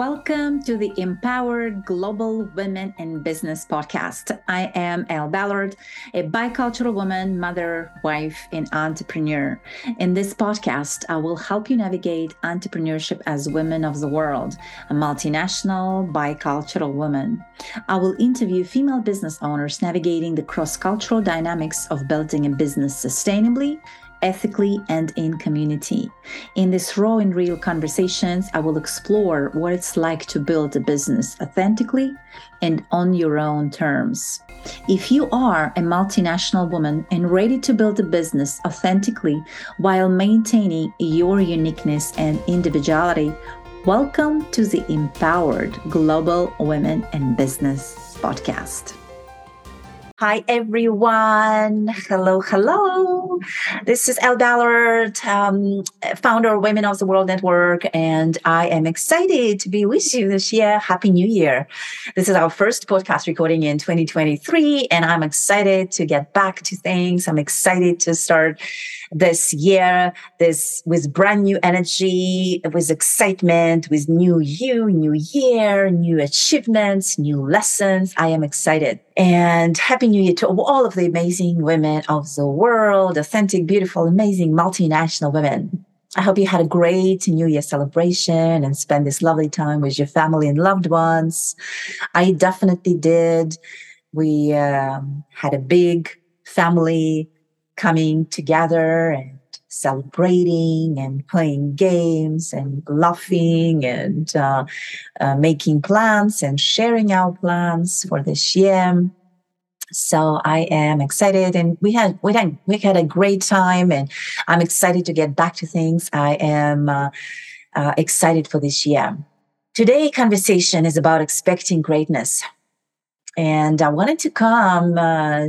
Welcome to the Empowered Global Women in Business podcast. I am Elle Ballard, a bicultural woman, mother, wife, and entrepreneur. In this podcast, I will help you navigate entrepreneurship as women of the world, a multinational, bicultural woman. I will interview female business owners navigating the cross cultural dynamics of building a business sustainably ethically, and in community. In this raw and real conversations, I will explore what it's like to build a business authentically and on your own terms. If you are a multinational woman and ready to build a business authentically while maintaining your uniqueness and individuality, welcome to the Empowered Global Women in Business podcast. Hi, everyone. Hello, hello. This is Elle Ballard, um, founder of Women of the World Network, and I am excited to be with you this year. Happy New Year. This is our first podcast recording in 2023, and I'm excited to get back to things. I'm excited to start this year, this with brand new energy, with excitement, with new you, new year, new achievements, new lessons. I am excited. And happy new year to all of the amazing women of the world, authentic, beautiful, amazing, multinational women. I hope you had a great New Year celebration and spent this lovely time with your family and loved ones. I definitely did. We um, had a big family coming together and celebrating and playing games and laughing and uh, uh, making plans and sharing our plans for this year. So I am excited and we had, we had, we had a great time and I'm excited to get back to things. I am uh, uh excited for this year. Today conversation is about expecting greatness. And I wanted to come uh,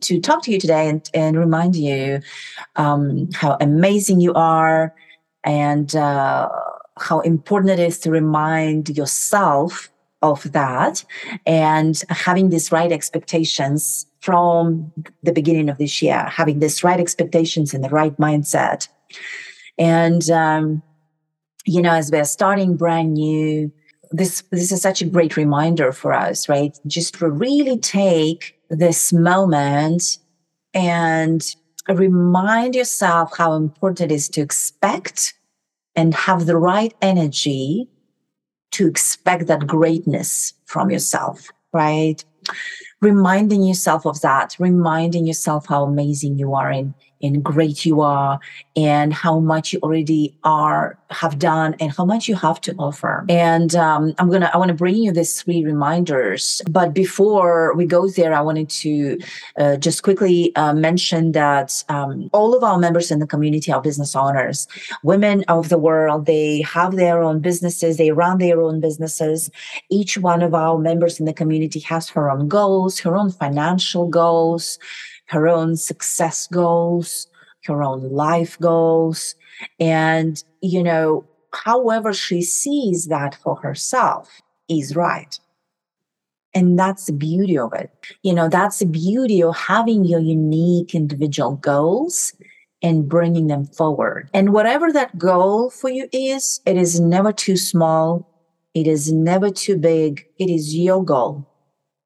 to talk to you today and, and remind you um, how amazing you are and uh, how important it is to remind yourself of that and having these right expectations from the beginning of this year, having this right expectations and the right mindset. And, um, you know, as we're starting brand new, this this is such a great reminder for us, right? Just to really take this moment and remind yourself how important it is to expect and have the right energy to expect that greatness from yourself, right? Reminding yourself of that, reminding yourself how amazing you are in and great you are and how much you already are have done and how much you have to offer. And um, i'm gonna i want to bring you these three reminders. But before we go there i wanted to uh, just quickly uh, mention that um, all of our members in the community are business owners. Women of the world they have their own businesses they run their own businesses. Each one of our members in the community has her own goals her own financial goals her own success goals, her own life goals. And, you know, however she sees that for herself is right. And that's the beauty of it. You know, that's the beauty of having your unique individual goals and bringing them forward. And whatever that goal for you is, it is never too small. It is never too big. It is your goal.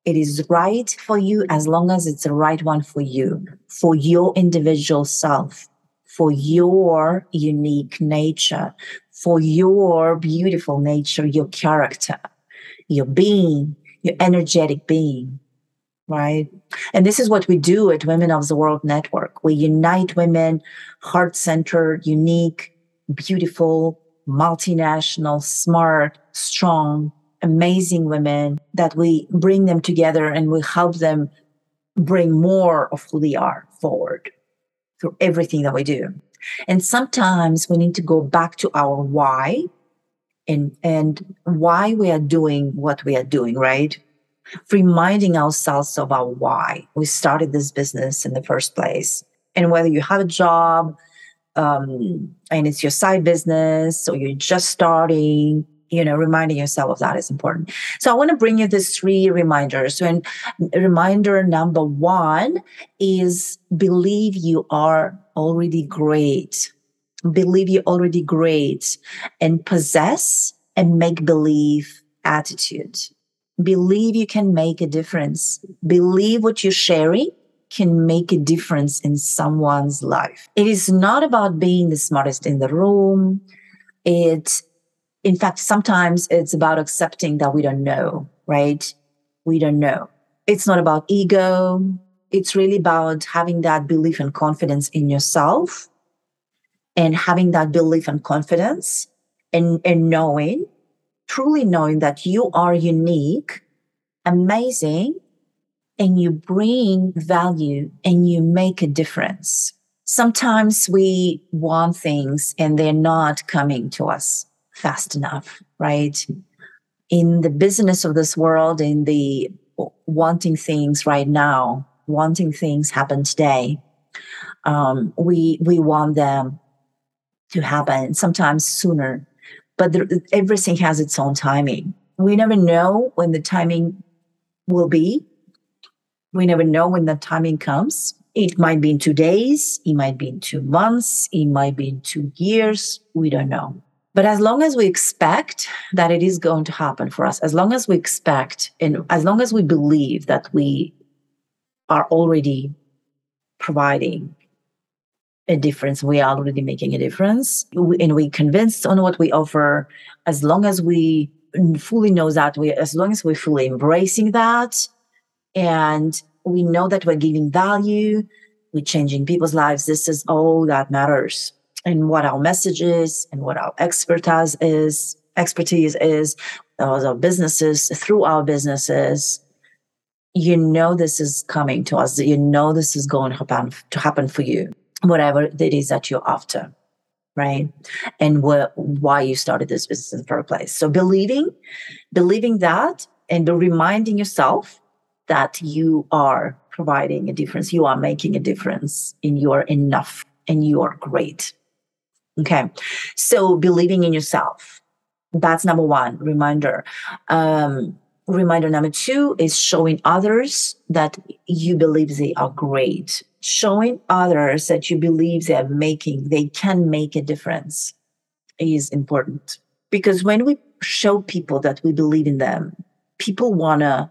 It is right for you as long as it's the right one for you, for your individual self, for your unique nature, for your beautiful nature, your character, your being, your energetic being, right? And this is what we do at Women of the World Network. We unite women, heart centered, unique, beautiful, multinational, smart, strong, amazing women that we bring them together and we help them bring more of who they are forward through everything that we do. And sometimes we need to go back to our why and, and why we are doing what we are doing, right? Reminding ourselves of our why we started this business in the first place. And whether you have a job, um, and it's your side business or you're just starting you know reminding yourself of that is important so i want to bring you these three reminders and reminder number one is believe you are already great believe you're already great and possess and make believe attitude. Believe you can make a difference. Believe what you're sharing can make a difference in someone's life. It is not about being the smartest in the room. It, in fact, sometimes it's about accepting that we don't know, right? We don't know. It's not about ego. It's really about having that belief and confidence in yourself and having that belief and confidence and, and knowing, truly knowing that you are unique, amazing, and you bring value and you make a difference. Sometimes we want things and they're not coming to us fast enough, right? In the business of this world, in the wanting things right now, wanting things happen today, um, we we want them to happen sometimes sooner, but there, everything has its own timing. We never know when the timing will be we never know when the timing comes. It might be in two days, it might be in two months, it might be in two years. We don't know. But as long as we expect that it is going to happen for us, as long as we expect and as long as we believe that we are already providing a difference, we are already making a difference, and we convinced on what we offer, as long as we fully know that, we, as long as we're fully embracing that, and we know that we're giving value, we're changing people's lives. This is all that matters. And what our message is and what our expertise is, expertise is, our businesses, through our businesses, you know this is coming to us. You know this is going to happen to happen for you, whatever it is that you're after, right? And wh- why you started this business in the first place. So believing, believing that, and reminding yourself that you are providing a difference. You are making a difference and you are enough and you are great. Okay. So believing in yourself. That's number one reminder. Um, reminder number two is showing others that you believe they are great. Showing others that you believe they're making, they can make a difference is important. Because when we show people that we believe in them, people want to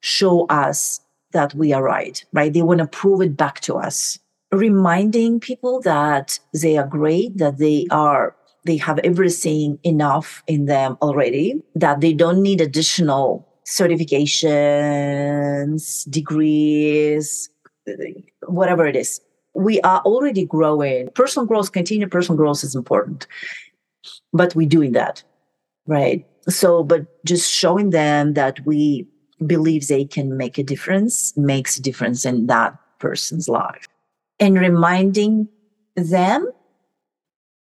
show us that we are right, right? They want to prove it back to us. Reminding people that they are great, that they are, they have everything enough in them already, that they don't need additional certifications, degrees, whatever it is. We are already growing. Personal growth, continued personal growth is important, but we're doing that, right? So, but just showing them that we believe they can make a difference makes a difference in that person's life. And reminding them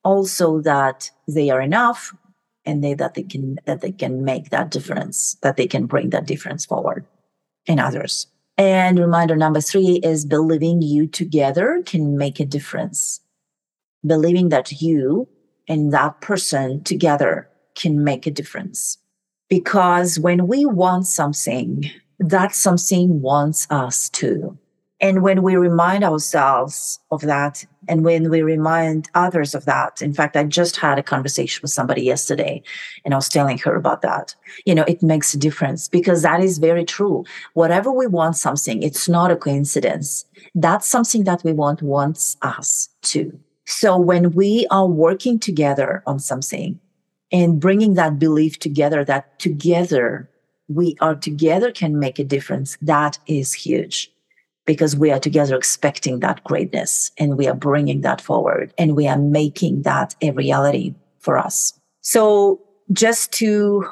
also that they are enough and they that they can that they can make that difference, that they can bring that difference forward in others. And reminder number three is believing you together can make a difference. Believing that you and that person together can make a difference. Because when we want something, that something wants us too. And when we remind ourselves of that, and when we remind others of that, in fact, I just had a conversation with somebody yesterday and I was telling her about that. You know, it makes a difference because that is very true. Whatever we want something, it's not a coincidence. That's something that we want wants us to. So when we are working together on something, and bringing that belief together that together we are together can make a difference that is huge because we are together expecting that greatness and we are bringing that forward and we are making that a reality for us so just to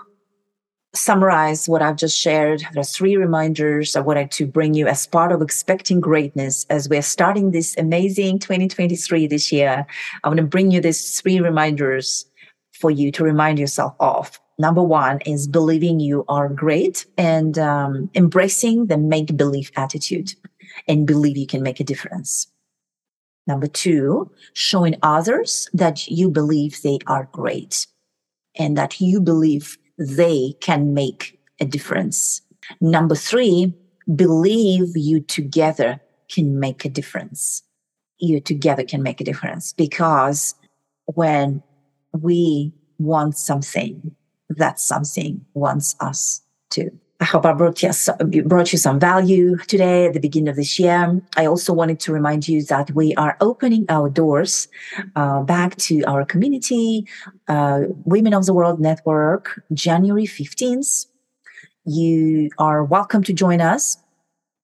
summarize what I've just shared, there's three reminders I wanted to bring you as part of expecting greatness as we're starting this amazing 2023 this year. I want to bring you these three reminders for you to remind yourself of. Number one is believing you are great and um, embracing the make believe attitude and believe you can make a difference. Number two, showing others that you believe they are great and that you believe they can make a difference. Number three, believe you together can make a difference. You together can make a difference because when we want something that something wants us to. I hope I brought you, brought you some value today at the beginning of this year. I also wanted to remind you that we are opening our doors uh, back to our community, uh, Women of the World Network, January 15th. You are welcome to join us.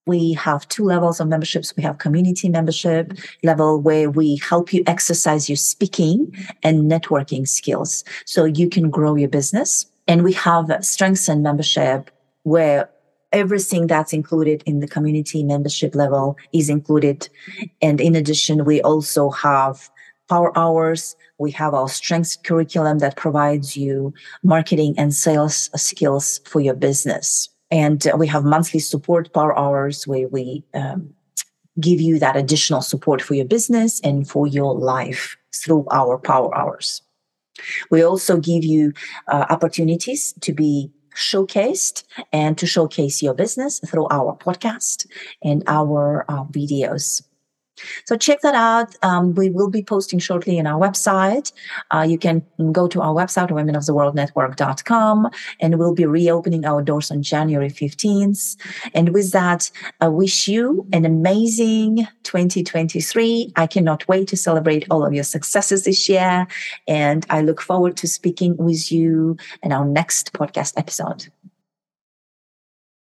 We have two levels of memberships. We have community membership level where we help you exercise your speaking and networking skills so you can grow your business. And we have strengthened membership where everything that's included in the community membership level is included. And in addition, we also have power hours. We have our strengths curriculum that provides you marketing and sales skills for your business. And we have monthly support power hours where we um, give you that additional support for your business and for your life through our power hours. We also give you uh, opportunities to be showcased and to showcase your business through our podcast and our uh, videos. So check that out. Um, we will be posting shortly in our website. Uh, you can go to our website, womenoftheworldnetwork.com, and we'll be reopening our doors on January 15th. And with that, I wish you an amazing 2023. I cannot wait to celebrate all of your successes this year. And I look forward to speaking with you in our next podcast episode.